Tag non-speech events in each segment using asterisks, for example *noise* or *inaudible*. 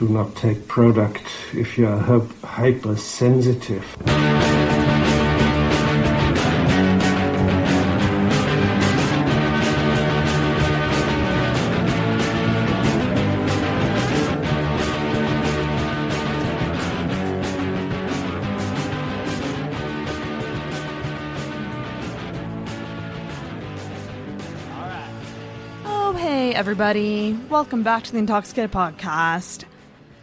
Do not take product if you are hypersensitive. Oh, hey, everybody. Welcome back to the Intoxicated Podcast.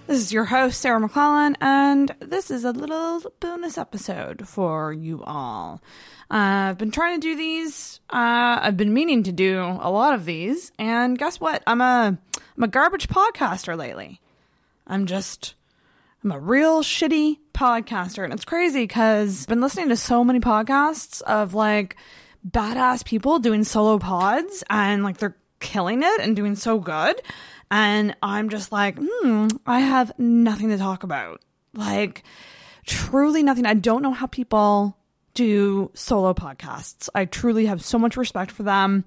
This is your host, Sarah McClellan, and this is a little bonus episode for you all. Uh, I've been trying to do these. Uh, I've been meaning to do a lot of these, and guess what? I'm a I'm a garbage podcaster lately. I'm just I'm a real shitty podcaster, and it's crazy because I've been listening to so many podcasts of like badass people doing solo pods, and like they're killing it and doing so good, and I'm just like, hmm, I have nothing to talk about, like truly nothing. I don't know how people do solo podcasts. I truly have so much respect for them.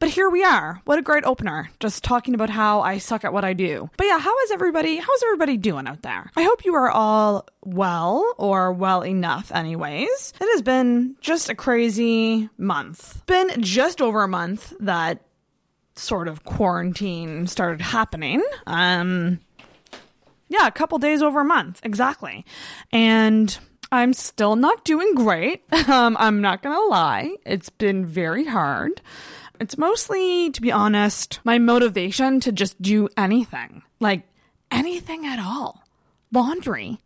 But here we are. What a great opener. Just talking about how I suck at what I do. But yeah, how is everybody? How's everybody doing out there? I hope you are all well or well enough anyways. It has been just a crazy month. Been just over a month that sort of quarantine started happening. Um yeah, a couple days over a month, exactly. And I'm still not doing great. *laughs* Um, I'm not gonna lie. It's been very hard. It's mostly, to be honest, my motivation to just do anything. Like anything at all. Laundry.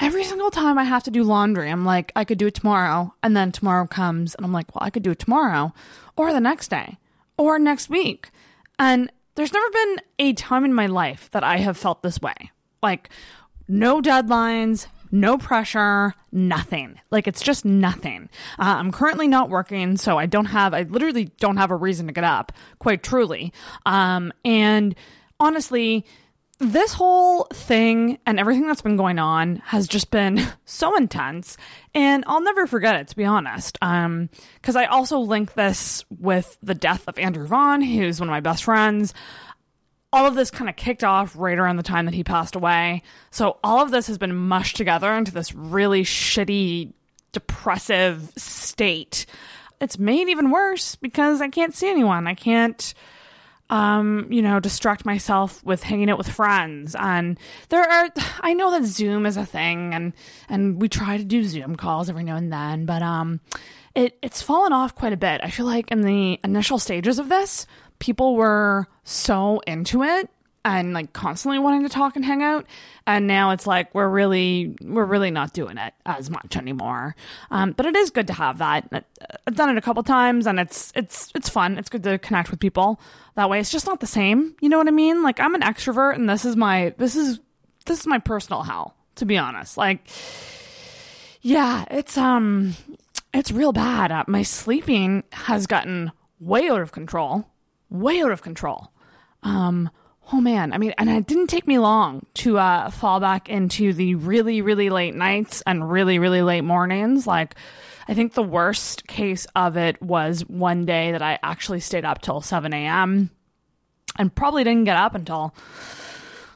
Every single time I have to do laundry, I'm like, I could do it tomorrow. And then tomorrow comes, and I'm like, well, I could do it tomorrow, or the next day, or next week. And there's never been a time in my life that I have felt this way. Like, no deadlines, no pressure, nothing. Like, it's just nothing. Uh, I'm currently not working, so I don't have, I literally don't have a reason to get up, quite truly. Um, and honestly, this whole thing and everything that's been going on has just been *laughs* so intense. And i'll never forget it to be honest. Um because i also link this with the death of andrew vaughn who's one of my best friends. All of this kind of kicked off right around the time that he passed away. So all of this has been mushed together into this really shitty depressive state. It's made even worse because i can't see anyone. I can't um, you know, distract myself with hanging out with friends. And there are, I know that Zoom is a thing, and and we try to do Zoom calls every now and then, but um, it it's fallen off quite a bit. I feel like in the initial stages of this, people were so into it and like constantly wanting to talk and hang out and now it's like we're really we're really not doing it as much anymore. Um, but it is good to have that. I've done it a couple times and it's it's it's fun. It's good to connect with people that way. It's just not the same you know what i mean? Like i'm an extrovert and this is my this is this is my personal hell to be honest. Like yeah it's um it's real bad. Uh, my sleeping has gotten way out of control way out of control. Um oh man. I mean and it didn't take me long to uh, fall back into the really really late nights and really really late mornings. Like i think the worst case of it was one day that i actually stayed up till 7 a.m and probably didn't get up until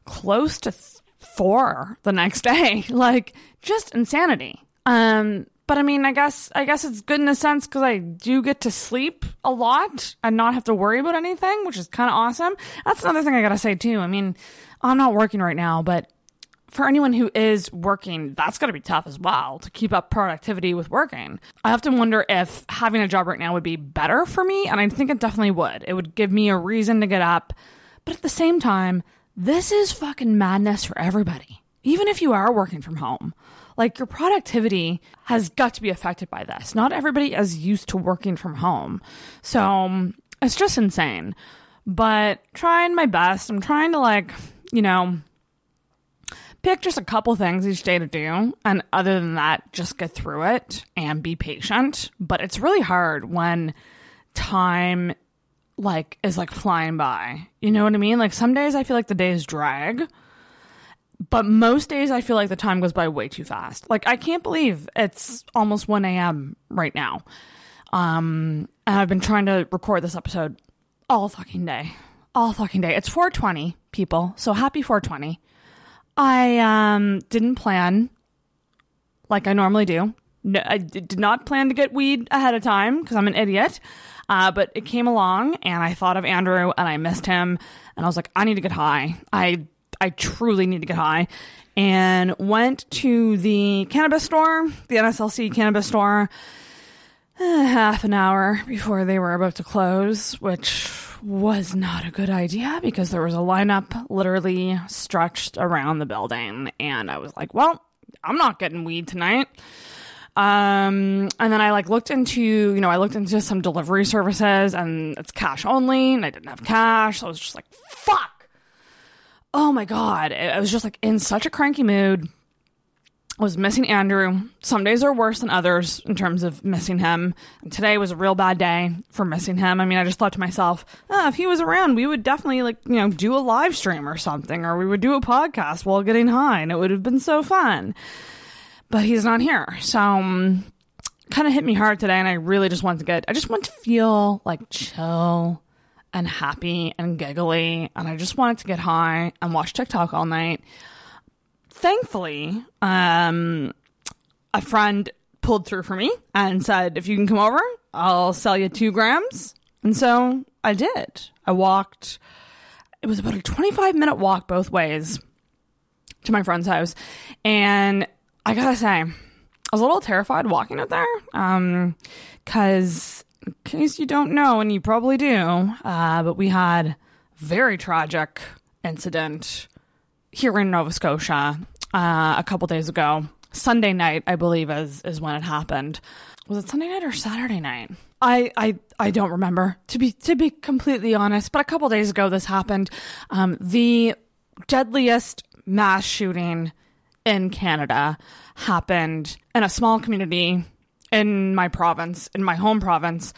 close to th- four the next *laughs* day. Like just insanity. Um but I mean, I guess I guess it's good in a sense because I do get to sleep a lot and not have to worry about anything, which is kind of awesome. That's another thing I gotta say too. I mean, I'm not working right now, but for anyone who is working, that's got to be tough as well to keep up productivity with working. I often wonder if having a job right now would be better for me, and I think it definitely would. It would give me a reason to get up, but at the same time, this is fucking madness for everybody. Even if you are working from home, like your productivity has got to be affected by this. Not everybody is used to working from home. So um, it's just insane. But trying my best. I'm trying to, like, you know, pick just a couple things each day to do. And other than that, just get through it and be patient. But it's really hard when time like is like flying by. You know what I mean? Like some days I feel like the days drag but most days I feel like the time goes by way too fast. Like I can't believe it's almost 1 a.m. right now. Um, and I've been trying to record this episode all fucking day, all fucking day. It's 420 people, so happy 420. I um, didn't plan like I normally do. No, I did not plan to get weed ahead of time because I'm an idiot. Uh, but it came along and I thought of Andrew and I missed him and I was like, I need to get high. I I truly need to get high. And went to the cannabis store, the NSLC cannabis store, uh, *sighs* half an hour before they were about to close, which was not a good idea because there was a lineup literally stretched around the building. And I was like, well, I'm not getting weed tonight. Um, and then I like looked into, you know, I looked into some delivery services and it's cash only and I didn't have cash. So I was just like, fuck. Oh my God. I was just like in such a cranky mood. I was missing Andrew. Some days are worse than others in terms of missing him. And today was a real bad day for missing him. I mean, I just thought to myself, oh, if he was around, we would definitely like, you know, do a live stream or something, or we would do a podcast while getting high and it would have been so fun but he's not here. So um, kind of hit me hard today, and I really just want to get. I just want to feel like chill and happy and giggly, and I just wanted to get high and watch TikTok all night. Thankfully, um, a friend pulled through for me and said, "If you can come over, I'll sell you two grams." And so I did. I walked. It was about a 25 minute walk both ways to my friend's house. And I gotta say, I was a little terrified walking out there. Um, cause in case you don't know, and you probably do, uh, but we had very tragic incident here in Nova Scotia uh, a couple days ago. Sunday night, I believe, is is when it happened. Was it Sunday night or Saturday night? I, I I don't remember to be to be completely honest. But a couple days ago, this happened. Um, the deadliest mass shooting in Canada happened in a small community in my province, in my home province.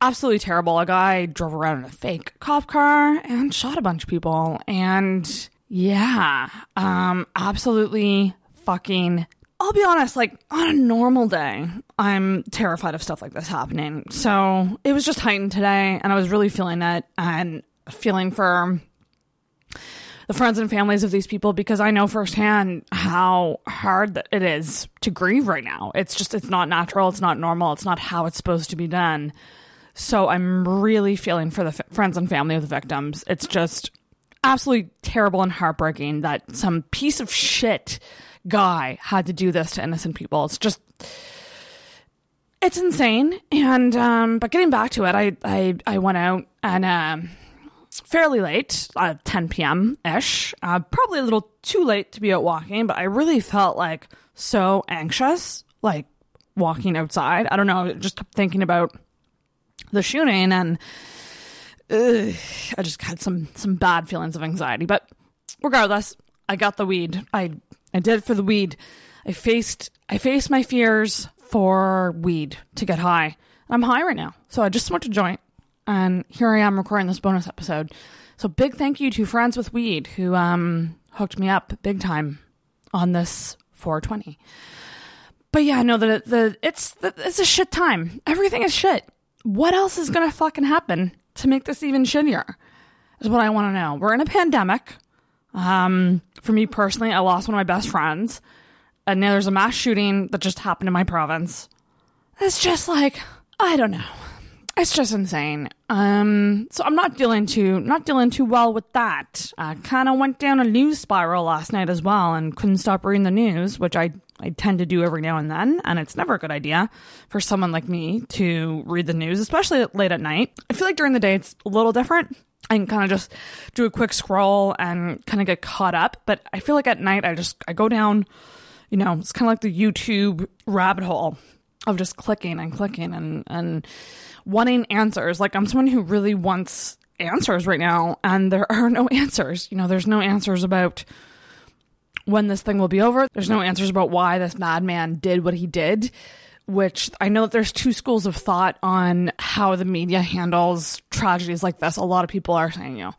Absolutely terrible. A guy drove around in a fake cop car and shot a bunch of people. And yeah, um, absolutely fucking. I'll be honest, like on a normal day, I'm terrified of stuff like this happening. So it was just heightened today, and I was really feeling it and feeling for the friends and families of these people because I know firsthand how hard it is to grieve right now. It's just, it's not natural. It's not normal. It's not how it's supposed to be done. So I'm really feeling for the f- friends and family of the victims. It's just absolutely terrible and heartbreaking that some piece of shit guy had to do this to innocent people. It's just, it's insane. And, um, but getting back to it, I, I, I went out and, um, fairly late, uh, 10 p.m. ish. Uh, probably a little too late to be out walking, but I really felt like so anxious, like walking outside. I don't know, just kept thinking about the shooting and ugh, I just had some some bad feelings of anxiety. But regardless, I got the weed. I I did for the weed. I faced I faced my fears for weed to get high. I'm high right now, so I just smoked a joint and here I am recording this bonus episode. So big thank you to Friends with Weed who um, hooked me up big time on this 420. But yeah, no, the the it's it's a shit time. Everything is shit. What else is gonna fucking happen to make this even shittier? Is what I want to know. We're in a pandemic. Um, for me personally, I lost one of my best friends, and now there's a mass shooting that just happened in my province. It's just like I don't know it's just insane. Um, so I'm not dealing too not dealing too well with that. I kind of went down a news spiral last night as well, and couldn't stop reading the news, which I I tend to do every now and then, and it's never a good idea for someone like me to read the news, especially late at night. I feel like during the day it's a little different. I can kind of just do a quick scroll and kind of get caught up, but I feel like at night I just I go down, you know, it's kind of like the YouTube rabbit hole of just clicking and clicking and and wanting answers. Like I'm someone who really wants answers right now, and there are no *laughs* answers. You know, there's no answers about when this thing will be over. There's no answers about why this madman did what he did. Which I know that there's two schools of thought on how the media handles tragedies like this. A lot of people are saying, you know,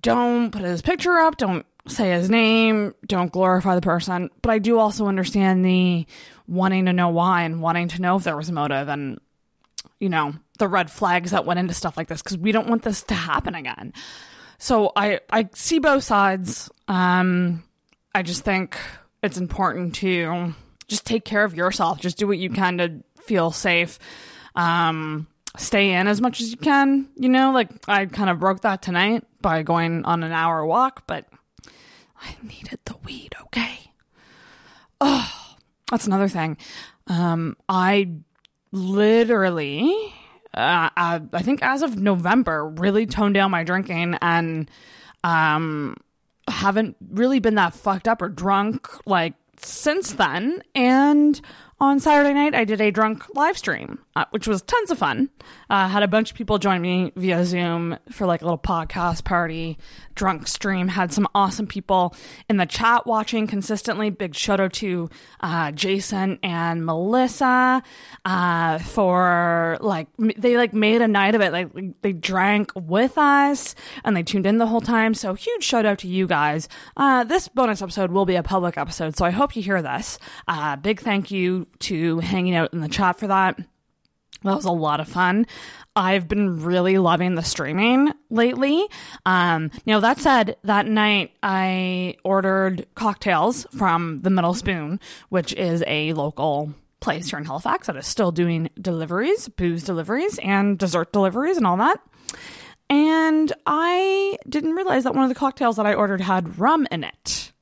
don't put his picture up, don't say his name, don't glorify the person. But I do also understand the wanting to know why and wanting to know if there was a motive. And you know, the red flags that went into stuff like this because we don't want this to happen again. So I I see both sides. Um, I just think it's important to just take care of yourself. Just do what you can to feel safe. Um, stay in as much as you can. You know, like I kind of broke that tonight by going on an hour walk, but I needed the weed, okay? Oh, that's another thing. Um, I literally, uh, I, I think as of November, really toned down my drinking and um, haven't really been that fucked up or drunk like since then. And on Saturday night, I did a drunk live stream, uh, which was tons of fun. Uh, had a bunch of people join me via Zoom for like a little podcast party, drunk stream. Had some awesome people in the chat watching consistently. Big shout out to uh, Jason and Melissa uh, for like they like made a night of it. Like they drank with us and they tuned in the whole time. So huge shout out to you guys. Uh, this bonus episode will be a public episode, so I hope you hear this. Uh, big thank you to hanging out in the chat for that. That was a lot of fun. I've been really loving the streaming lately. Um, know, that said, that night I ordered cocktails from the Middle Spoon, which is a local place here in Halifax that is still doing deliveries, booze deliveries, and dessert deliveries, and all that. And I didn't realize that one of the cocktails that I ordered had rum in it.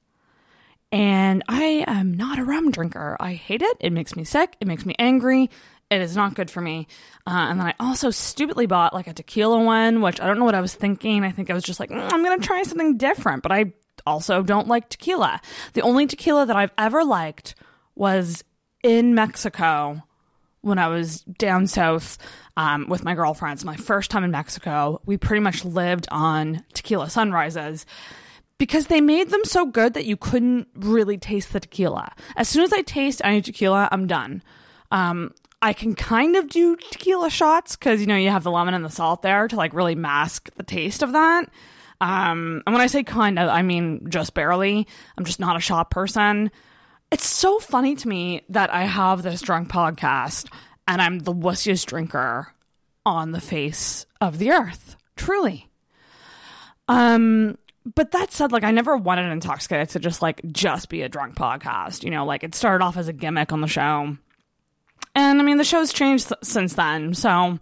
And I am not a rum drinker. I hate it. It makes me sick. It makes me angry. It is not good for me. Uh, and then I also stupidly bought like a tequila one, which I don't know what I was thinking. I think I was just like, mm, I'm going to try something different. But I also don't like tequila. The only tequila that I've ever liked was in Mexico when I was down south um, with my girlfriends. My first time in Mexico, we pretty much lived on tequila sunrises because they made them so good that you couldn't really taste the tequila. As soon as I taste any tequila, I'm done. Um, I can kind of do tequila shots because you know you have the lemon and the salt there to like really mask the taste of that. Um, and when I say kind of, I mean just barely. I'm just not a shot person. It's so funny to me that I have this drunk podcast and I'm the wussiest drinker on the face of the earth. Truly. Um, but that said, like I never wanted Intoxicated to just like just be a drunk podcast. You know, like it started off as a gimmick on the show and I mean, the show's changed since then. So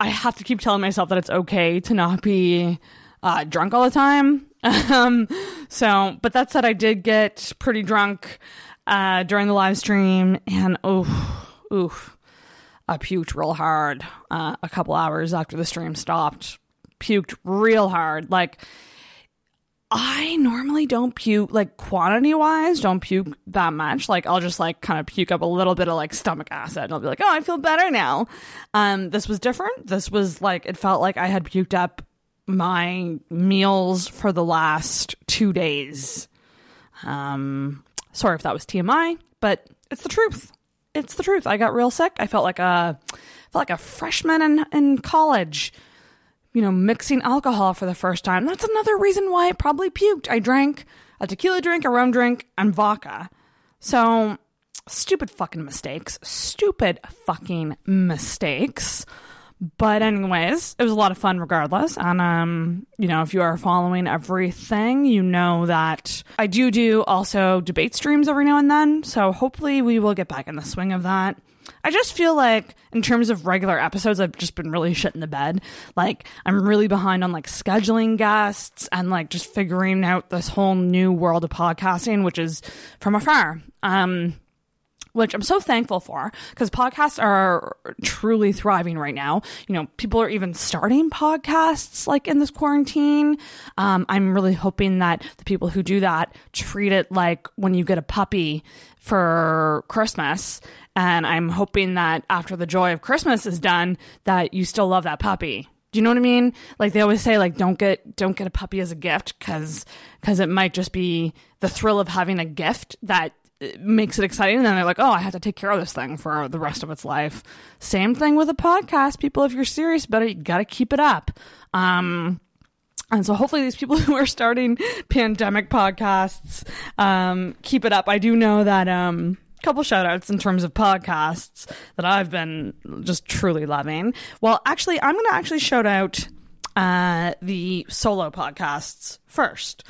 I have to keep telling myself that it's okay to not be uh, drunk all the time. *laughs* um, so, but that said, I did get pretty drunk uh, during the live stream, and oof, oof, I puked real hard uh, a couple hours after the stream stopped. Puked real hard. Like, I normally don't puke like quantity wise, don't puke that much. Like I'll just like kind of puke up a little bit of like stomach acid and I'll be like, oh, I feel better now. Um, this was different. This was like it felt like I had puked up my meals for the last two days. Um, sorry if that was TMI, but it's the truth. It's the truth. I got real sick. I felt like a felt like a freshman in in college you know, mixing alcohol for the first time. That's another reason why I probably puked. I drank a tequila drink, a rum drink, and vodka. So, stupid fucking mistakes. Stupid fucking mistakes. But anyways, it was a lot of fun regardless. And um, you know, if you are following everything, you know that I do do also debate streams every now and then. So hopefully we will get back in the swing of that. I just feel like in terms of regular episodes, I've just been really shit in the bed. Like I'm really behind on like scheduling guests and like just figuring out this whole new world of podcasting, which is from afar. Um, which I'm so thankful for because podcasts are truly thriving right now. You know, people are even starting podcasts like in this quarantine. Um, I'm really hoping that the people who do that treat it like when you get a puppy for Christmas and I'm hoping that after the joy of Christmas is done, that you still love that puppy. Do you know what I mean? Like they always say, like don't get don't get a puppy as a gift because because it might just be the thrill of having a gift that uh, makes it exciting. And then they're like, oh, I have to take care of this thing for the rest of its life. Same thing with a podcast. People, if you're serious about it, you got to keep it up. Um, and so hopefully these people *laughs* who are starting pandemic podcasts um, keep it up. I do know that um, couple shout outs in terms of podcasts that I've been just truly loving. Well, actually, I'm going to actually shout out uh, the solo podcasts first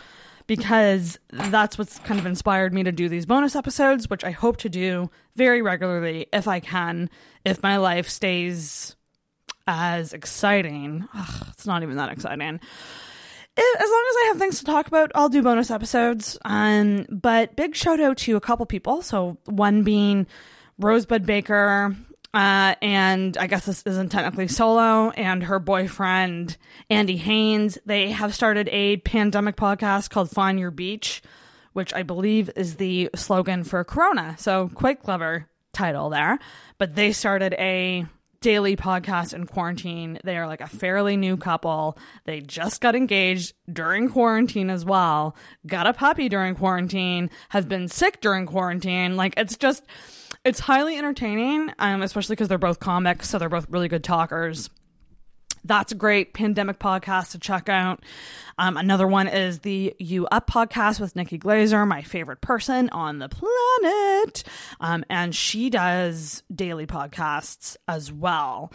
because that's what's kind of inspired me to do these bonus episodes, which I hope to do very regularly if I can, if my life stays as exciting. Ugh, it's not even that exciting. It, as long as I have things to talk about, I'll do bonus episodes. Um, but big shout out to a couple people. So one being Rosebud Baker, uh, and I guess this isn't technically solo, and her boyfriend, Andy Haynes. They have started a pandemic podcast called Find Your Beach, which I believe is the slogan for Corona. So, quite clever title there. But they started a daily podcast in quarantine. They are like a fairly new couple. They just got engaged during quarantine as well, got a puppy during quarantine, have been sick during quarantine. Like, it's just it's highly entertaining, um, especially because they're both comics, so they're both really good talkers. That's a great pandemic podcast to check out. Um, another one is the You Up podcast with Nikki Glazer, my favorite person on the planet. Um, and she does daily podcasts as well.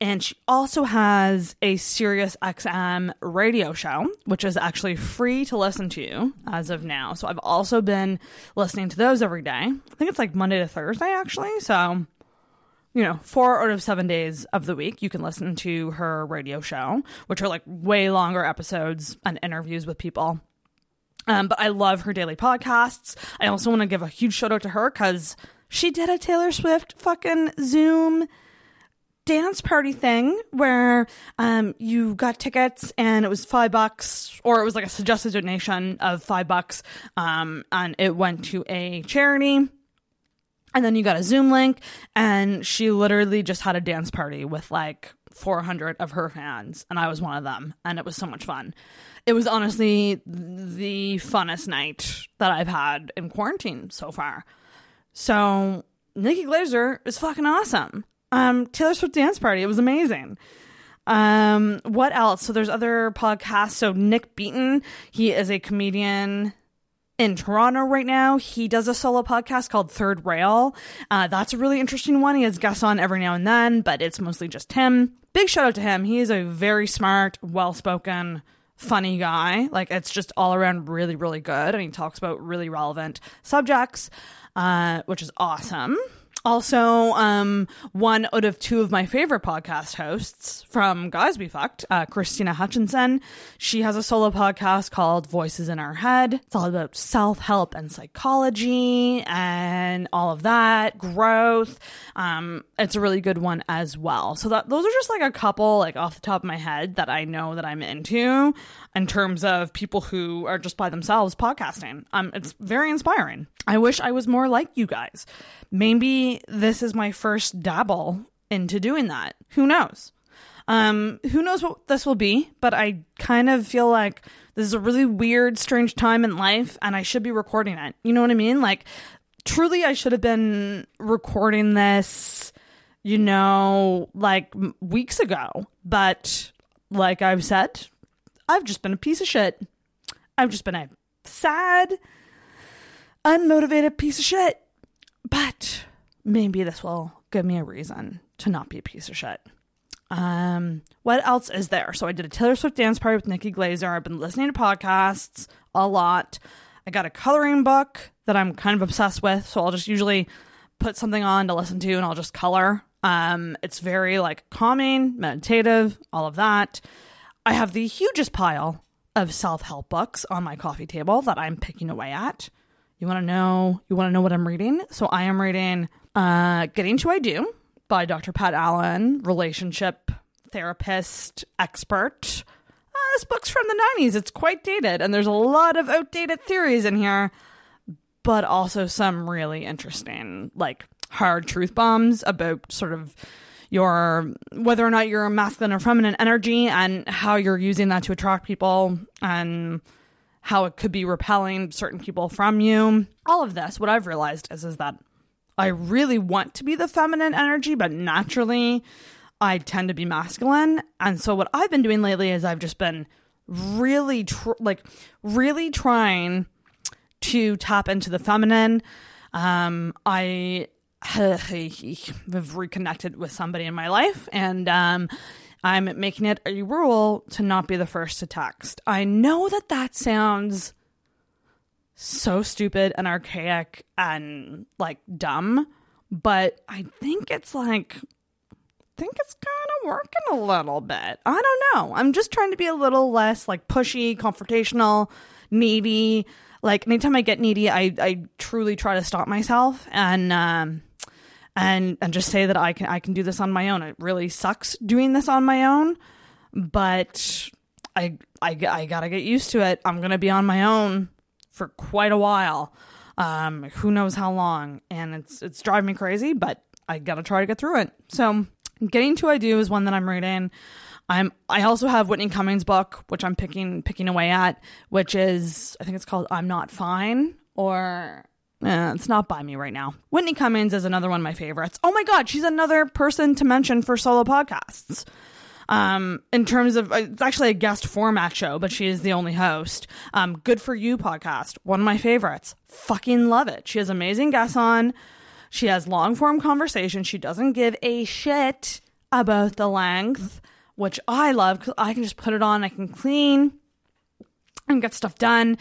And she also has a Sirius XM radio show, which is actually free to listen to as of now. So I've also been listening to those every day. I think it's like Monday to Thursday, actually. So, you know, four out of seven days of the week, you can listen to her radio show, which are like way longer episodes and interviews with people. Um, but I love her daily podcasts. I also want to give a huge shout out to her because she did a Taylor Swift fucking Zoom dance party thing where um, you got tickets and it was five bucks, or it was like a suggested donation of five bucks, um, and it went to a charity. And then you got a Zoom link, and she literally just had a dance party with like 400 of her fans, and I was one of them, and it was so much fun. It was honestly the funnest night that I've had in quarantine so far. So, Nikki Glazer is fucking awesome. Um, Taylor Swift dance party. It was amazing. Um, what else? So there's other podcasts. So Nick Beaton, he is a comedian in Toronto right now. He does a solo podcast called Third Rail. Uh, that's a really interesting one. He has guests on every now and then, but it's mostly just him. Big shout out to him. He is a very smart, well spoken, funny guy. Like it's just all around really, really good. And he talks about really relevant subjects, uh, which is awesome. Also, um, one out of two of my favorite podcast hosts from Guys We Fucked, uh, Krystyna Hutchinson. She has a solo podcast called Voices in Our Head. It's all about self help and psychology and all of that, growth. Um, it's a really good one as well. So that those are just like a couple, like off the top of my head, that I know that I'm into in terms of people who are just by themselves podcasting. Um, it's very inspiring. I wish I was more like you guys maybe this is my first dabble into doing that. Who knows? Um, who knows what this will be, but I kind of feel like this is a really weird, strange time in life and I should be recording it. You know what I mean? Like, truly, I should have been recording this, you know, like weeks ago. But like I've said, I've just been a piece of shit. I've just been a sad, unmotivated piece of shit. But maybe this will give me a reason to not be a piece of shit. Um, what else is there? So I did a Taylor Swift dance party with Nikki Glazer. I've been listening to podcasts a lot. I got a coloring book that I'm kind of obsessed with, so I'll just usually put something on to listen to and I'll just color. Um, it's very like calming, meditative, all of that. I have the hugest pile of self-help books on my coffee table that I'm picking away at. You want to know? You want to know what I'm reading? So I am reading uh, "Getting to I Do" by Dr. Pat Allen, relationship therapist expert. Uh, this book's from the 90s. It's quite dated, and there's a lot of outdated theories in here, but also some really interesting, like hard truth bombs about sort of your whether or not you're masculine or feminine energy and how you're using that to attract people and how it could be repelling certain people from you. All of this, what I've realized is, is that I really want to be the feminine energy, but naturally I tend to be masculine. And so what I've been doing lately is I've just been really tr- like really trying to tap into the feminine. Um, I *sighs* have reconnected with somebody in my life and um, I'm making it a rule to not be the first to text. I know that that sounds so stupid and archaic and like dumb, but I think it's like think it's kind of working a little bit. I don't know. I'm just trying to be a little less like pushy, confrontational, needy. Like anytime I get needy, I I truly try to stop myself and um and and just say that I can I can do this on my own. It really sucks doing this on my own, but I I I got to get used to it. I'm to be on my own for quite a while. Um who knows how long and it's it's driving me crazy, but I got to try to get through it. So Getting to I Do is one that I'm reading. I'm I also have Whitney Cummings' book, which I'm picking picking away at, which is I think it's called I'm Not Fine or eh, it's not by me right now. Whitney Cummings is another one of my favorites. Oh my god, she's another person to mention for solo podcasts. Um, in terms of it's actually a guest format show, but she is the only host. Um, Good for You podcast, one of my favorites. Fucking love it. She has amazing guests on. She has long form conversation. She doesn't give a shit about the length, which I love because I can just put it on, I can clean and get stuff done.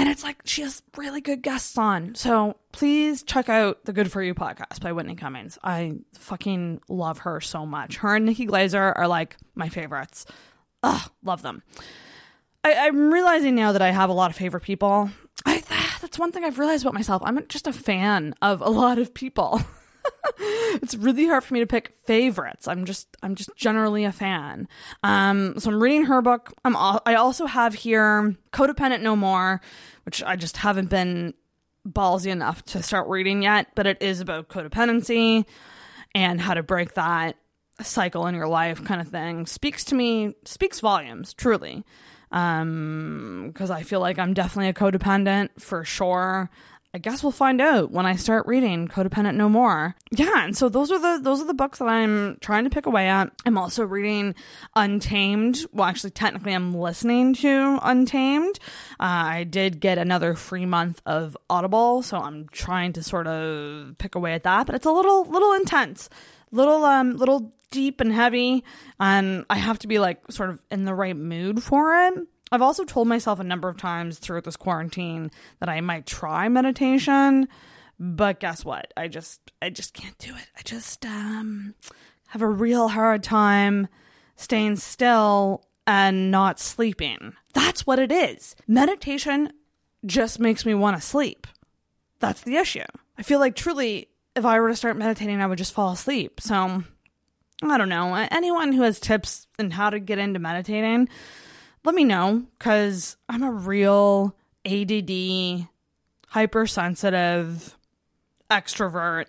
And it's like she has really good guests on. So please check out the Good For You podcast by Whitney Cummings. I fucking love her so much. Her and Nikki Glazer are like my favorites. Ugh, love them. I, I'm realizing now that I have a lot of favorite people. I *sighs* that's one thing I've realized about myself. I'm just a fan of a lot of people. *laughs* *laughs* it's really hard for me to pick favorites. I'm just I'm just generally a fan. Um, so I'm reading her book. I'm I also have here Codependent No More, which I just haven't been ballsy enough to start reading yet, but it is about codependency and how to break that cycle in your life kind of thing. Speaks to me, speaks volumes, truly um because i feel like i'm definitely a codependent for sure i guess we'll find out when i start reading codependent no more. Yeah and so those are the those are the books that i'm trying to pick away at. I'm also reading untamed. Well actually technically i'm listening to untamed. Uh, i did get another free month of audible so i'm trying to sort of pick away at that but it's a little little intense little um little deep and heavy and I have to be like sort of in the right mood for it. I've also told myself a number of times throughout this quarantine that I might try meditation, but guess what? I just I just can't do it. I just um have a real hard time staying still and not sleeping. That's what it is. Meditation just makes me want to sleep. That's the issue. I feel like truly if I were to start meditating, I would just fall asleep. So I don't know. Anyone who has tips on how to get into meditating, let me know because I'm a real ADD, hypersensitive extrovert,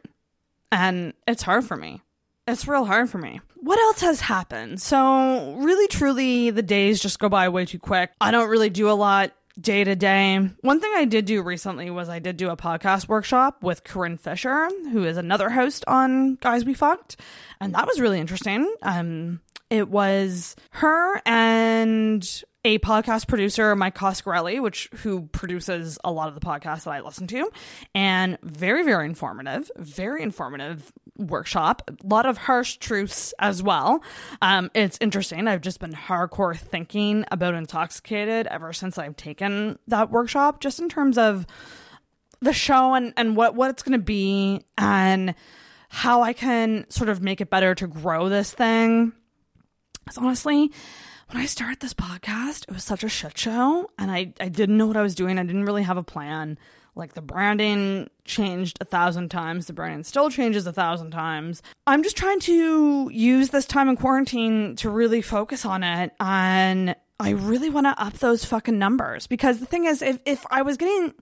and it's hard for me. It's real hard for me. What else has happened? So, really, truly, the days just go by way too quick. I don't really do a lot day to day. One thing I did do recently was I did do a podcast workshop with Corinne Fisher, who is another host on Guys We Fucked, and that was really interesting. Um, it was her and a podcast producer, Mike Coscarelli, which who produces a lot of the podcasts that I listen to, and very, very informative, very informative workshop. A lot of harsh truths as well. Um, it's interesting. I've just been hardcore thinking about intoxicated ever since I've taken that workshop, just in terms of the show and, and what, what it's going to be and how I can sort of make it better to grow this thing. Because honestly, when I started this podcast, it was such a shit show and I, I didn't know what I was doing. I didn't really have a plan. Like the branding changed a thousand times, the branding still changes a thousand times. I'm just trying to use this time in quarantine to really focus on it and I really want to up those fucking numbers because the thing is if if I was getting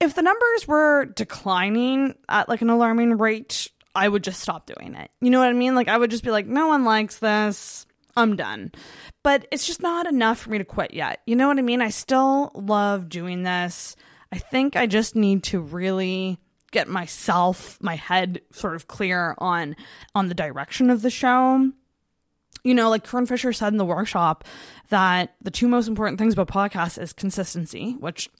if the numbers were declining at like an alarming rate, I would just stop doing it. You know what I mean? Like I would just be like no one likes this. I'm done but it's just not enough for me to quit yet. You know what I mean? I still love doing this. I think I just need to really get myself, my head sort of clear on on the direction of the show. You know, like Corinne Fisher said in the workshop that the two most important things about podcasts is consistency, which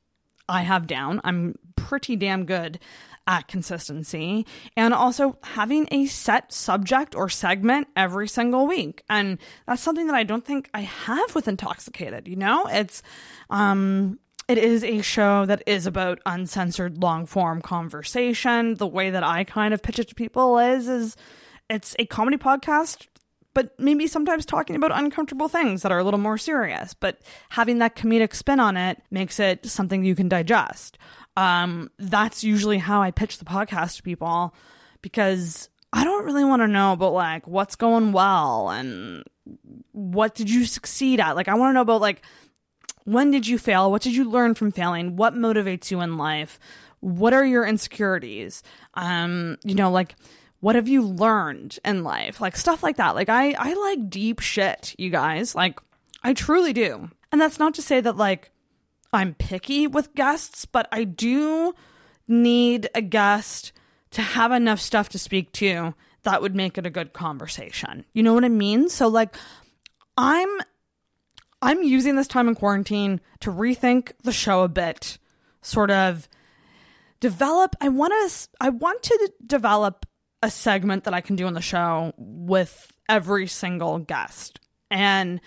I have down. I'm pretty damn good at consistency and also having a set subject or segment every single week. And that's something that I don't think I have with intoxicated, you know? It's um it is a show that is about uncensored long form conversation. The way that I kind of pitch it to people is is it's a comedy podcast but maybe sometimes talking about uncomfortable things that are a little more serious. But having that comedic spin on it makes it something you can digest. Um, that's usually how I pitch the podcast to people because I don't really want to know about like what's going well and what did you succeed at. Like, I want to know about like when did you fail? What did you learn from failing? What motivates you in life? What are your insecurities? Um, you know, like what have you learned in life? Like stuff like that. Like I I like deep shit, you guys. Like I truly do. And that's not to say that like I'm picky with guests, but I do need a guest to have enough stuff to speak to that would make it a good conversation. You know what I mean? So like I'm I'm using this time in quarantine to rethink the show a bit, sort of develop I want to I want to develop a segment that I can do on the show with every single guest. And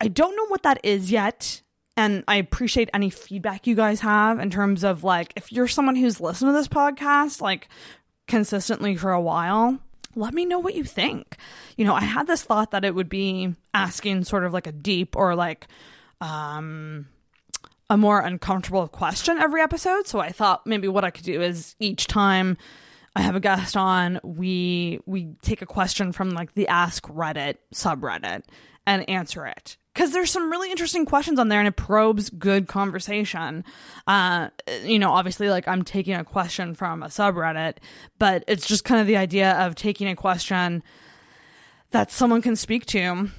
I don't know what that is yet. And I appreciate any feedback you guys have in terms of like, if you're someone who's listened to this podcast like consistently for a while, let me know what you think. You know, I had this thought that it would be asking sort of like a deep or like, um, a more uncomfortable question every episode. So I thought maybe what I could do is each time I have a guest on, we we take a question from like the Ask Reddit subreddit and answer it because there's some really interesting questions on there and it probes good conversation. Uh, you know, obviously, like I'm taking a question from a subreddit, but it's just kind of the idea of taking a question that someone can speak to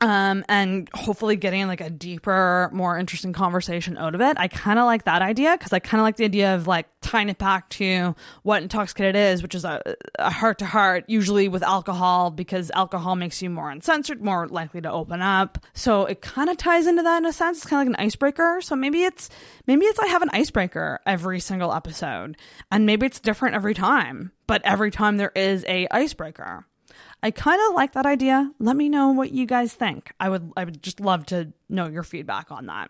um, and hopefully getting like a deeper, more interesting conversation out of it. I kind of like that idea because I kind of like the idea of like tying it back to what intoxicated is, which is a heart to heart, usually with alcohol, because alcohol makes you more uncensored, more likely to open up. So it kind of ties into that in a sense. It's kind of like an icebreaker. So maybe it's maybe it's I have an icebreaker every single episode, and maybe it's different every time, but every time there is a icebreaker. I kind of like that idea. Let me know what you guys think. I would I would just love to know your feedback on that.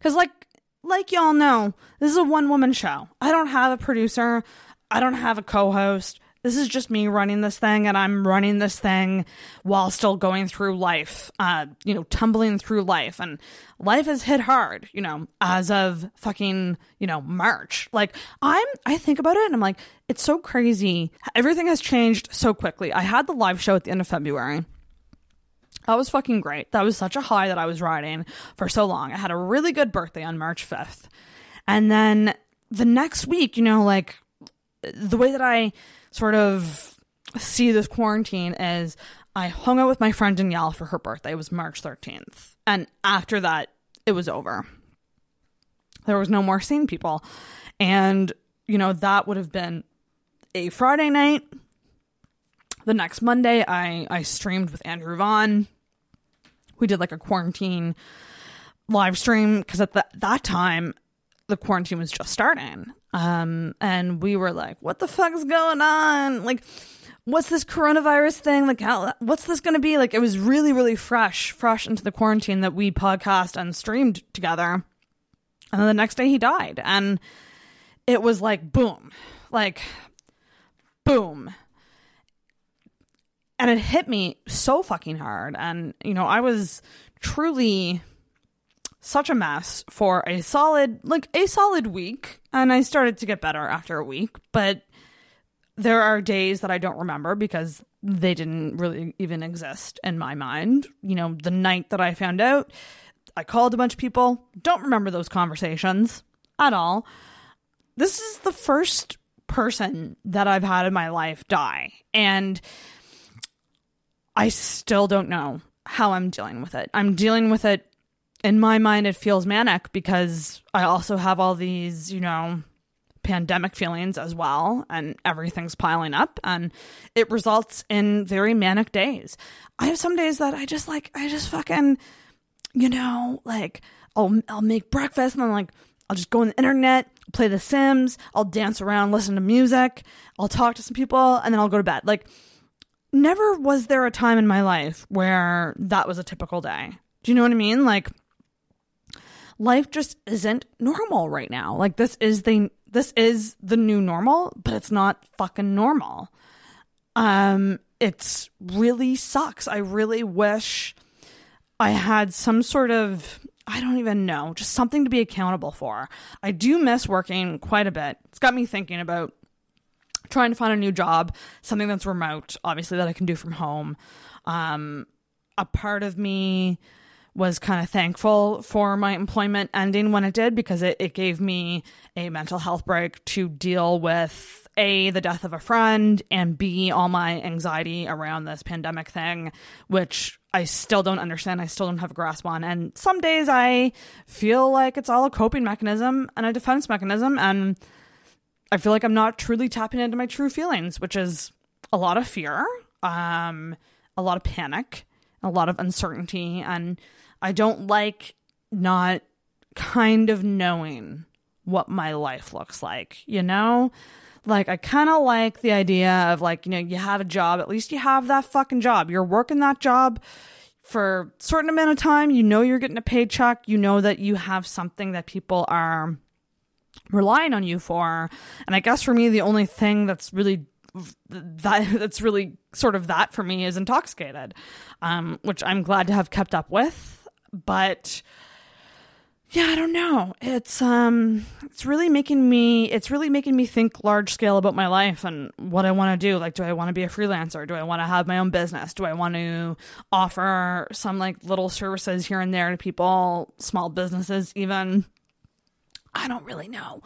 Cuz like like y'all know, this is a one woman show. I don't have a producer. I don't have a co-host this is just me running this thing and I'm running this thing while still going through life, uh, you know, tumbling through life. And life has hit hard, you know, as of fucking, you know, March. Like, I'm, I think about it and I'm like, it's so crazy. Everything has changed so quickly. I had the live show at the end of February. That was fucking great. That was such a high that I was riding for so long. I had a really good birthday on March 5th. And then the next week, you know, like the way that I sort of see this quarantine as I hung out with my friend Danielle for her birthday. It was March 13th. And after that, it was over. There was no more seeing people. And, you know, that would have been a Friday night. The next Monday, I, I streamed with Andrew Vaughn. We did like a quarantine live stream because at the, that time, the quarantine was just starting. Um, and we were like, what the fuck's going on? Like, what's this coronavirus thing? Like, how, what's this going to be? Like, it was really, really fresh, fresh into the quarantine that we podcast and streamed together. And then the next day he died. And it was like, boom, like, boom. And it hit me so fucking hard. And, you know, I was truly such a mess for a solid like a solid week and I started to get better after a week, but there are days that I don't remember because they didn't really even exist in my mind. You know, the night that I found out, I called a bunch of people, don't remember those conversations at all. This is the first person that I've had in my life die, and I still don't know how I'm dealing with it. I'm dealing with it in my mind, it feels manic because I also have all these, you know, pandemic feelings as well, and everything's piling up, and it results in very manic days. I have some days that I just like, I just fucking, you know, like I'll I'll make breakfast and then like I'll just go on the internet, play The Sims, I'll dance around, listen to music, I'll talk to some people, and then I'll go to bed. Like, never was there a time in my life where that was a typical day. Do you know what I mean? Like life just isn't normal right now. Like this is the this is the new normal, but it's not fucking normal. Um it's really sucks. I really wish I had some sort of I don't even know, just something to be accountable for. I do miss working quite a bit. It's got me thinking about trying to find a new job, something that's remote, obviously that I can do from home. Um, a part of me was kind of thankful for my employment ending when it did because it, it gave me a mental health break to deal with a the death of a friend and b all my anxiety around this pandemic thing which i still don't understand. I still don't have a grasp on. And some days i feel like it's all a coping mechanism and a defense mechanism and i feel like i'm not truly tapping into my true feelings which is a lot of fear um a lot of panic a lot of uncertainty and i don't like not kind of knowing what my life looks like you know like, I kind of like the idea of like, you know, you have a job, at least you have that fucking job. You're working that job for a certain amount of time. You know, you're getting a paycheck. You know that you have something that people are relying on you for. And I guess for me, the only thing that's really that that's really sort of that for me is intoxicated, um, which I'm glad to have kept up with. But yeah, I don't know. It's um it's really making me it's really making me think large scale about my life and what I want to do. Like do I want to be a freelancer? Do I want to have my own business? Do I want to offer some like little services here and there to people, small businesses even? I don't really know.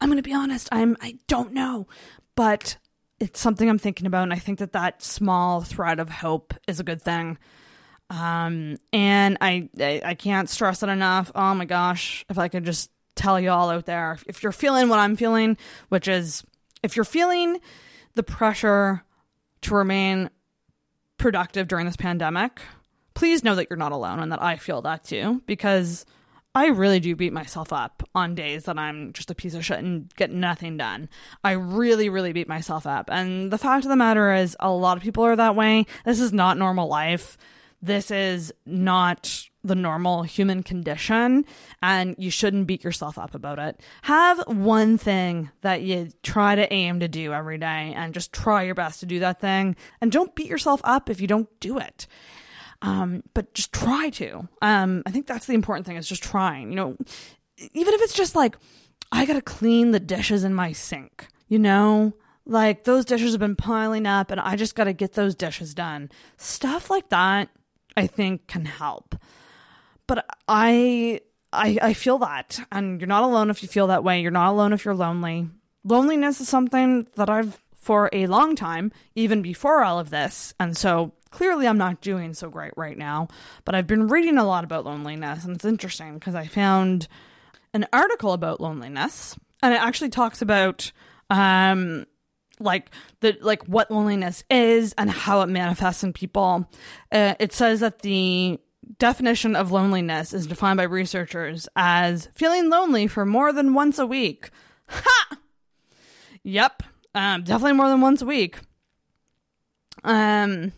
I'm going to be honest. I'm I don't know. But it's something I'm thinking about and I think that that small thread of hope is a good thing. Um, and I, I, I can't stress it enough. Oh my gosh, if I could just tell you all out there, if you're feeling what I'm feeling, which is if you're feeling the pressure to remain productive during this pandemic, please know that you're not alone and that I feel that too, because I really do beat myself up on days that I'm just a piece of shit and get nothing done. I really, really beat myself up. And the fact of the matter is, a lot of people are that way. This is not normal life this is not the normal human condition and you shouldn't beat yourself up about it. Have one thing that you try to aim to do every day and just try your best to do that thing and don't beat yourself up if you don't do it. Um, but just try to. Um, I think that's the important thing is just trying, you know, even if it's just like, I got to clean the dishes in my sink, you know, like those dishes have been piling up and I just got to get those dishes done. Stuff like that I think can help. But I I I feel that and you're not alone if you feel that way. You're not alone if you're lonely. Loneliness is something that I've for a long time, even before all of this. And so clearly I'm not doing so great right now, but I've been reading a lot about loneliness and it's interesting because I found an article about loneliness and it actually talks about um like the like what loneliness is and how it manifests in people. Uh, it says that the definition of loneliness is defined by researchers as feeling lonely for more than once a week. Ha! Yep, um, definitely more than once a week. Um,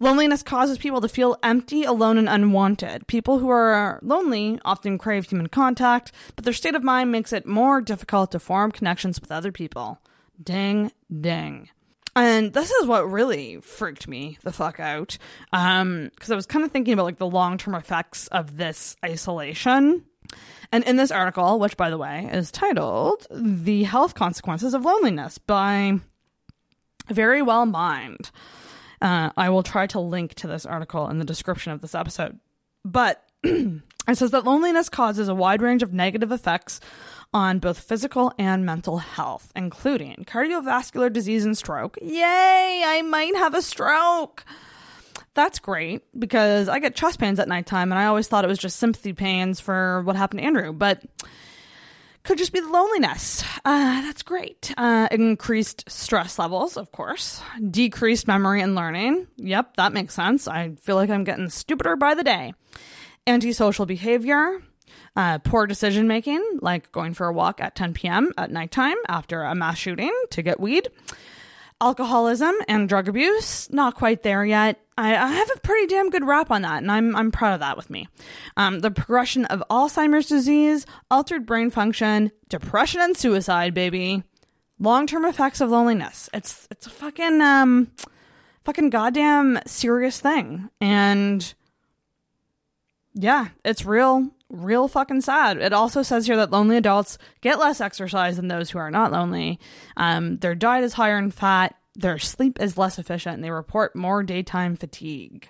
loneliness causes people to feel empty, alone, and unwanted. People who are lonely often crave human contact, but their state of mind makes it more difficult to form connections with other people. Ding, ding. And this is what really freaked me the fuck out. Um, because I was kind of thinking about like the long term effects of this isolation. And in this article, which by the way is titled The Health Consequences of Loneliness by Verywell Mind. Uh, I will try to link to this article in the description of this episode. But *clears throat* it says that loneliness causes a wide range of negative effects on both physical and mental health, including cardiovascular disease and stroke. Yay, I might have a stroke. That's great because I get chest pains at nighttime and I always thought it was just sympathy pains for what happened to Andrew, but could just be the loneliness. Uh, that's great. Uh, increased stress levels, of course. Decreased memory and learning. Yep, that makes sense. I feel like I'm getting stupider by the day. Antisocial behavior, uh, poor decision making, like going for a walk at 10 p.m. at nighttime after a mass shooting to get weed. Alcoholism and drug abuse, not quite there yet. I, I, have a pretty damn good rap on that, and I'm I'm proud of that with me. Um, the progression of Alzheimer's disease, altered brain function, depression, and suicide, baby. Long term effects of loneliness. It's it's a fucking um, fucking goddamn serious thing, and yeah, it's real, real fucking sad. It also says here that lonely adults get less exercise than those who are not lonely. Um, their diet is higher in fat, their sleep is less efficient, and they report more daytime fatigue.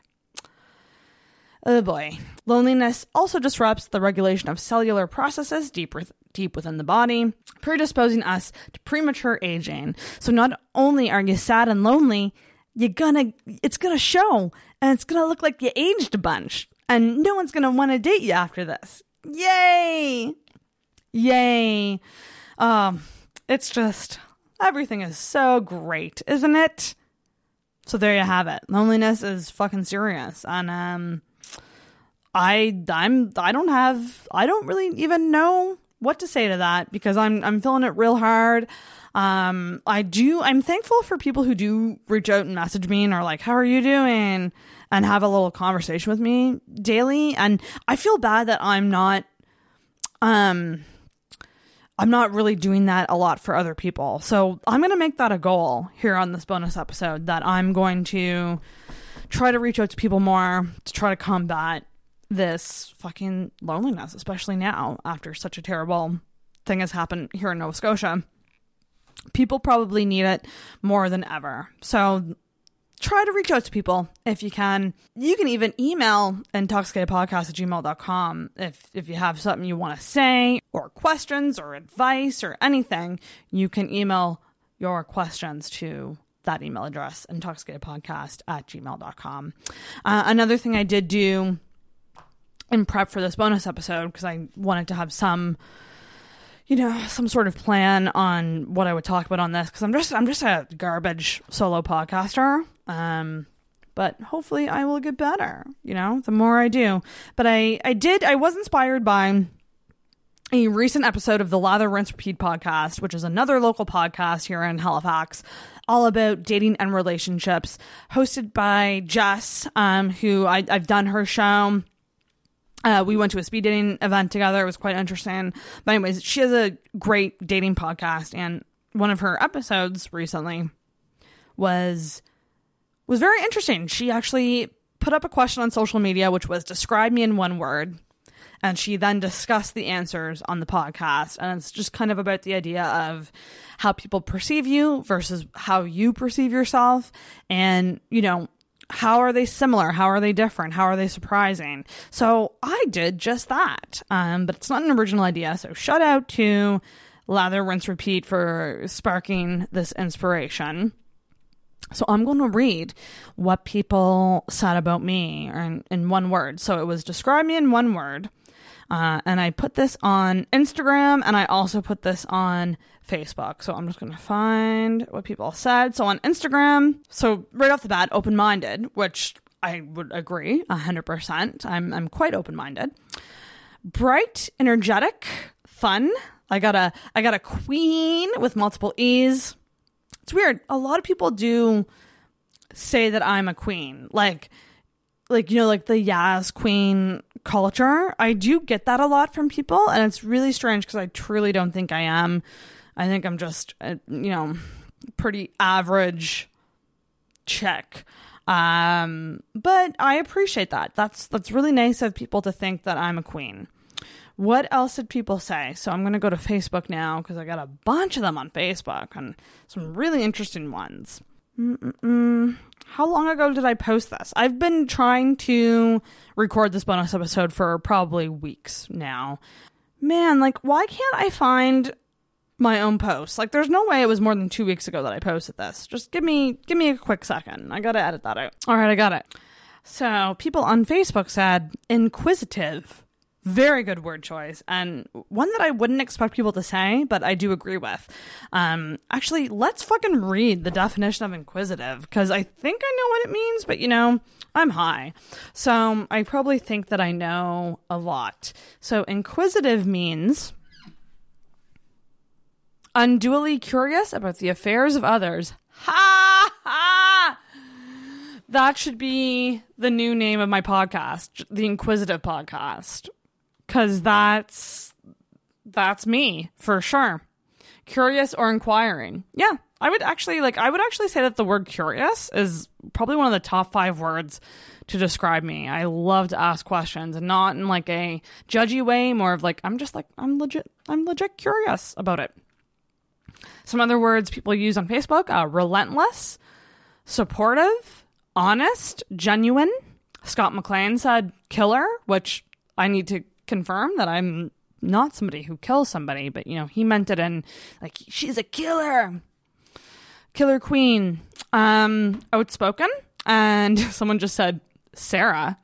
Oh boy. Loneliness also disrupts the regulation of cellular processes deep, deep within the body, predisposing us to premature aging. So not only are you sad and lonely, you're gonna it's gonna show and it's gonna look like you aged a bunch and no one's going to want to date you after this. Yay! Yay. Um, it's just everything is so great, isn't it? So there you have it. Loneliness is fucking serious. And um I I'm I don't have I don't really even know what to say to that because I'm I'm feeling it real hard. Um I do I'm thankful for people who do reach out and message me and are like, How are you doing? And have a little conversation with me daily. And I feel bad that I'm not, um, I'm not really doing that a lot for other people. So I'm going to make that a goal here on this bonus episode that I'm going to try to reach out to people more to try to combat this fucking loneliness, especially now after such a terrible thing has happened here in Nova Scotia. People probably need it more than ever. So try to reach out to people if you can. You can even email intoxicatedpodcast at gmail.com if, if you have something you want to say or questions or advice or anything. You can email your questions to that email address, intoxicatedpodcast at gmail.com. Uh, another thing I did do in prep for this bonus episode, because I wanted to have some you know some sort of plan on what I would talk about on this because I'm just I'm just a garbage solo podcaster. Um, but hopefully I will get better. You know, the more I do. But I I did I was inspired by a recent episode of the Lather Rinse Repeat podcast, which is another local podcast here in Halifax, all about dating and relationships, hosted by Jess, um, who I, I've done her show. Uh, we went to a speed dating event together. It was quite interesting. But anyways, she has a great dating podcast, and one of her episodes recently was was very interesting. She actually put up a question on social media, which was describe me in one word. And she then discussed the answers on the podcast. And it's just kind of about the idea of how people perceive you versus how you perceive yourself. And, you know, how are they similar? How are they different? How are they surprising? So I did just that. Um, but it's not an original idea. So shout out to Lather, Rinse, Repeat for sparking this inspiration. So I'm going to read what people said about me in, in one word. So it was describe me in one word. Uh, and I put this on Instagram and I also put this on Facebook. So I'm just going to find what people said. So on Instagram, so right off the bat, open minded, which I would agree 100%. I'm, I'm quite open minded. Bright, energetic, fun. I got a I got a queen with multiple E's. It's weird. A lot of people do say that I'm a queen. Like like you know like the Yaz queen culture. I do get that a lot from people, and it's really strange because I truly don't think I am. I think I'm just, a, you know, pretty average check. Um, but I appreciate that. That's that's really nice of people to think that I'm a queen. What else did people say? So I'm going to go to Facebook now because I got a bunch of them on Facebook and some really interesting ones. Mm-mm-mm. How long ago did I post this? I've been trying to record this bonus episode for probably weeks now. Man, like, why can't I find my own post? Like, there's no way it was more than two weeks ago that I posted this. Just give me, give me a quick second. I gotta edit that out. All right, I got it. So, people on Facebook said inquisitive. Very good word choice, and one that I wouldn't expect people to say, but I do agree with. Um, actually, let's fucking read the definition of inquisitive because I think I know what it means, but you know, I'm high, so I probably think that I know a lot. So, inquisitive means unduly curious about the affairs of others, Ha ha! That should be the new name of my podcast, the Inquisitive Podcast, because that's that's me for sure. Curious or inquiring. Yeah, I would actually like. I would actually say that the word curious is probably one of the top five words to describe me. I love to ask questions, and not in like a judgy way. More of like I'm just like I'm legit. I'm legit curious about it. Some other words people use on Facebook: uh, relentless, supportive, honest, genuine. Scott McLean said killer, which I need to confirm that I'm not somebody who kills somebody, but you know, he meant it in like she's a killer. Killer Queen. Um outspoken. And *laughs* someone just said Sarah.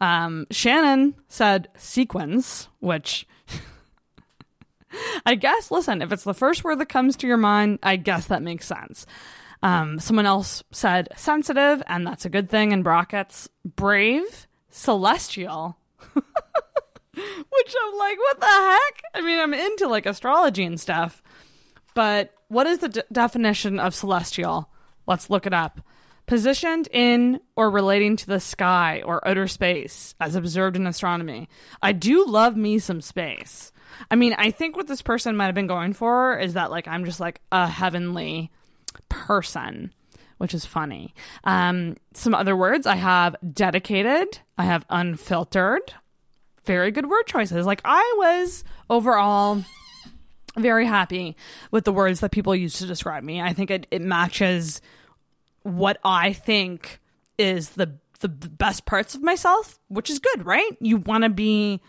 Um Shannon said sequins, which *laughs* I guess listen, if it's the first word that comes to your mind, I guess that makes sense. Um, someone else said sensitive, and that's a good thing in brackets. Brave, celestial, *laughs* *laughs* which I'm like, what the heck? I mean, I'm into like astrology and stuff, but what is the definition of celestial? Let's look it up. Positioned in or relating to the sky or outer space, as observed in astronomy. I do love me some space. I mean, I think what this person might have been going for is that, like, I'm just like a heavenly person, which is funny. Um, some other words I have dedicated, I have unfiltered. Very good word choices. Like, I was overall very happy with the words that people use to describe me. I think it, it matches what I think is the the best parts of myself, which is good, right? You want to be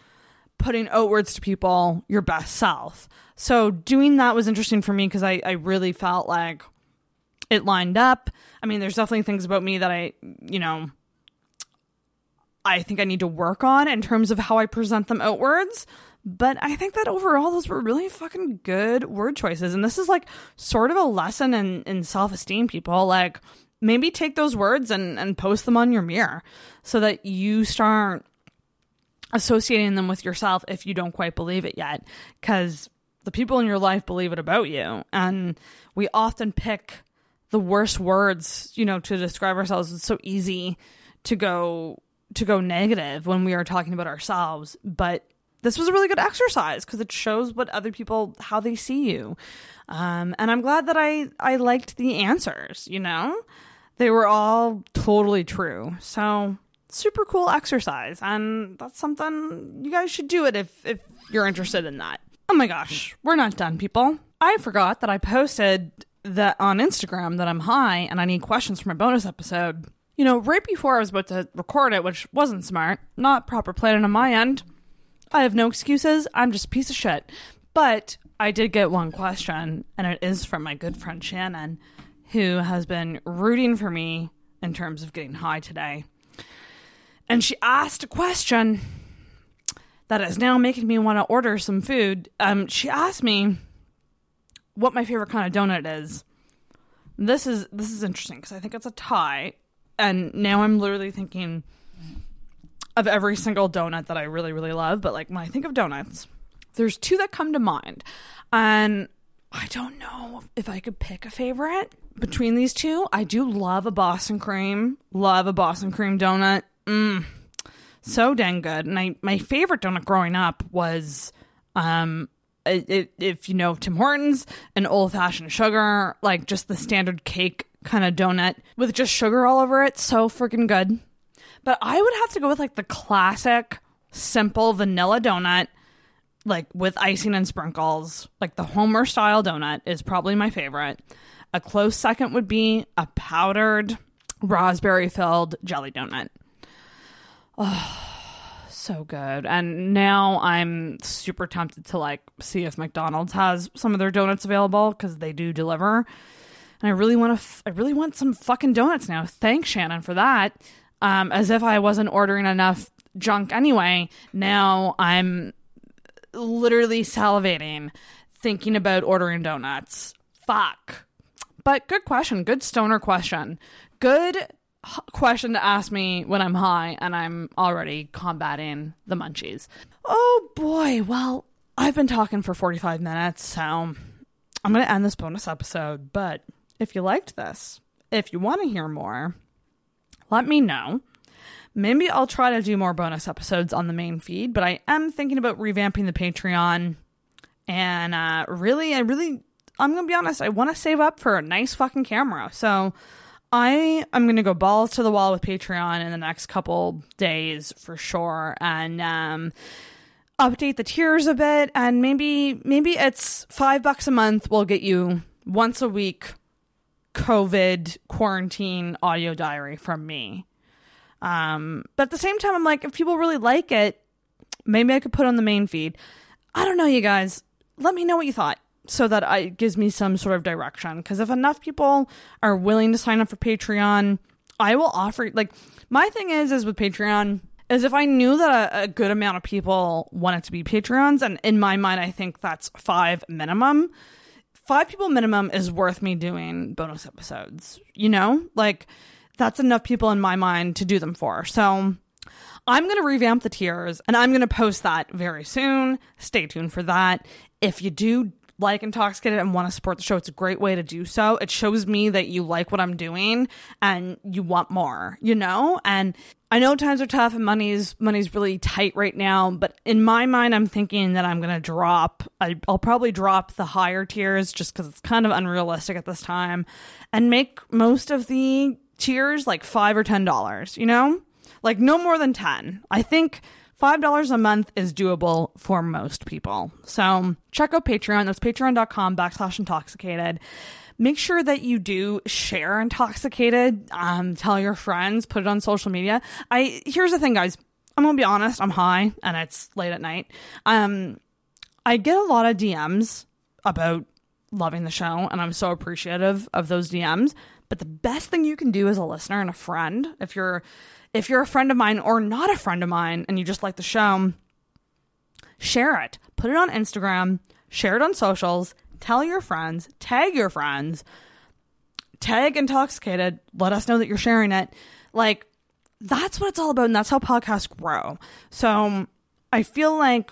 putting outwards to people your best self. So doing that was interesting for me because I, I really felt like it lined up. I mean, there's definitely things about me that I, you know, I think I need to work on in terms of how I present them outwards. But I think that overall, those were really fucking good word choices. And this is like sort of a lesson in, in self esteem, people. Like, maybe take those words and, and post them on your mirror so that you start associating them with yourself if you don't quite believe it yet. Because the people in your life believe it about you. And we often pick the worst words, you know, to describe ourselves. It's so easy to go to go negative when we are talking about ourselves, but this was a really good exercise because it shows what other people how they see you. Um, and I'm glad that I I liked the answers. You know, they were all totally true. So super cool exercise, and that's something you guys should do it if if you're interested in that. Oh my gosh, we're not done, people. I forgot that I posted that on Instagram that I'm high and I need questions for my bonus episode. You know, right before I was about to record it, which wasn't smart, not proper planning on my end. I have no excuses. I'm just a piece of shit. But I did get one question, and it is from my good friend Shannon, who has been rooting for me in terms of getting high today. And she asked a question that is now making me want to order some food. Um, she asked me what my favorite kind of donut is. This is this is interesting because I think it's a tie, and now I'm literally thinking of every single donut that I really really love. But like when I think of donuts, there's two that come to mind, and I don't know if I could pick a favorite between these two. I do love a Boston cream, love a Boston cream donut. Mm, so dang good. And I my favorite donut growing up was um it, it, if you know Tim Hortons, an old fashioned sugar, like just the standard cake kind of donut with just sugar all over it. So freaking good. But I would have to go with like the classic, simple vanilla donut, like with icing and sprinkles. Like the Homer style donut is probably my favorite. A close second would be a powdered raspberry filled jelly donut. Oh, *sighs* so good. And now I'm super tempted to like see if McDonald's has some of their donuts available because they do deliver. And I really want to. F- I really want some fucking donuts now. Thanks, Shannon, for that. Um, as if I wasn't ordering enough junk anyway. Now I'm literally salivating thinking about ordering donuts. Fuck. But good question. Good stoner question. Good question to ask me when I'm high and I'm already combating the munchies. Oh boy. Well, I've been talking for 45 minutes, so I'm going to end this bonus episode, but if you liked this. If you want to hear more, let me know. Maybe I'll try to do more bonus episodes on the main feed, but I am thinking about revamping the Patreon. And uh, really, I really, I'm going to be honest, I want to save up for a nice fucking camera. So I am going to go balls to the wall with Patreon in the next couple days for sure. And, um, update the tiers a bit and maybe maybe it's five bucks a month will get you once a week covid quarantine audio diary from me. Um but at the same time i'm like if people really like it maybe i could put on the main feed. I don't know you guys. Let me know what you thought so that I, it gives me some sort of direction. Because if enough people are willing to sign up for patreon i will offer like my thing is is with patreon is if I knew that a, a, good amount of people wanted to be Patreons, and in my mind, I think that's five minimum. Five people minimum is worth me doing bonus episodes. You know, like that's enough people in my mind to do them for. So I'm going to revamp the tiers and I'm going to post that very soon. Stay tuned for that. If you do like Intoxicated and want to support the show, it's a great way to do so. It shows me that you like what I'm doing and you want more, you know? And I know times are tough and money's money's really tight right now, but in my mind I'm thinking that I'm going to drop I, I'll probably drop the higher tiers just cuz it's kind of unrealistic at this time and make most of the tiers like 5 or 10 dollars, you know? Like no more than 10. I think $5 a month is doable for most people. So check out Patreon. That's patreon.com backslash intoxicated. Make sure that you do share intoxicated. Um, tell your friends, put it on social media. I here's the thing, guys. I'm gonna be honest, I'm high and it's late at night. Um, I get a lot of DMs about loving the show, and I'm so appreciative of those DMs. But the best thing you can do as a listener and a friend, if you're if you're a friend of mine or not a friend of mine and you just like the show, share it. Put it on Instagram, share it on socials, tell your friends, tag your friends, tag intoxicated, let us know that you're sharing it. Like, that's what it's all about. And that's how podcasts grow. So I feel like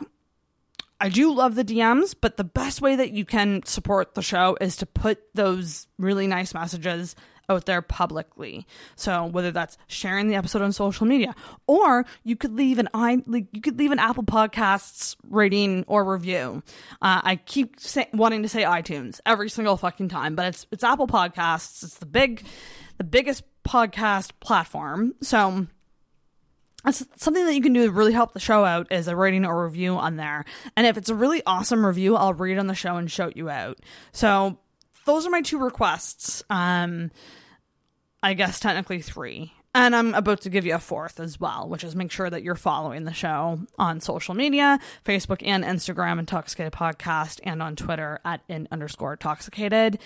I do love the DMs, but the best way that you can support the show is to put those really nice messages out there publicly. So whether that's sharing the episode on social media, or you could leave an i like you could leave an Apple Podcasts rating or review. Uh, I keep say, wanting to say iTunes every single fucking time, but it's it's Apple Podcasts. It's the big, the biggest podcast platform. So that's something that you can do to really help the show out is a rating or review on there. And if it's a really awesome review, I'll read on the show and shout you out. So those are my two requests. Um, I guess technically three. And I'm about to give you a fourth as well, which is make sure that you're following the show on social media, Facebook and Instagram, Intoxicated Podcast, and on Twitter at in underscore intoxicated.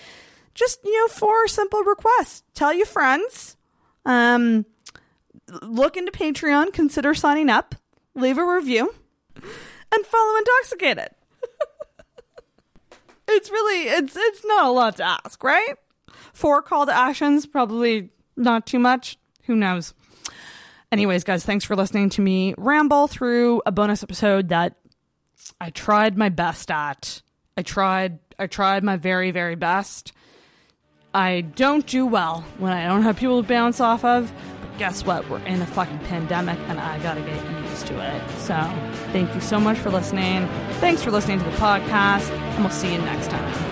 Just, you know, four simple requests. Tell your friends. Um, look into Patreon, consider signing up, leave a review, and follow Intoxicated. *laughs* it's really it's it's not a lot to ask, right? Four call to actions, probably not too much. Who knows? Anyways, guys, thanks for listening to me ramble through a bonus episode that I tried my best at. I tried I tried my very, very best. I don't do well when I don't have people to bounce off of. Guess what? We're in a fucking pandemic and I gotta get used to it. So thank you so much for listening. Thanks for listening to the podcast, and we'll see you next time.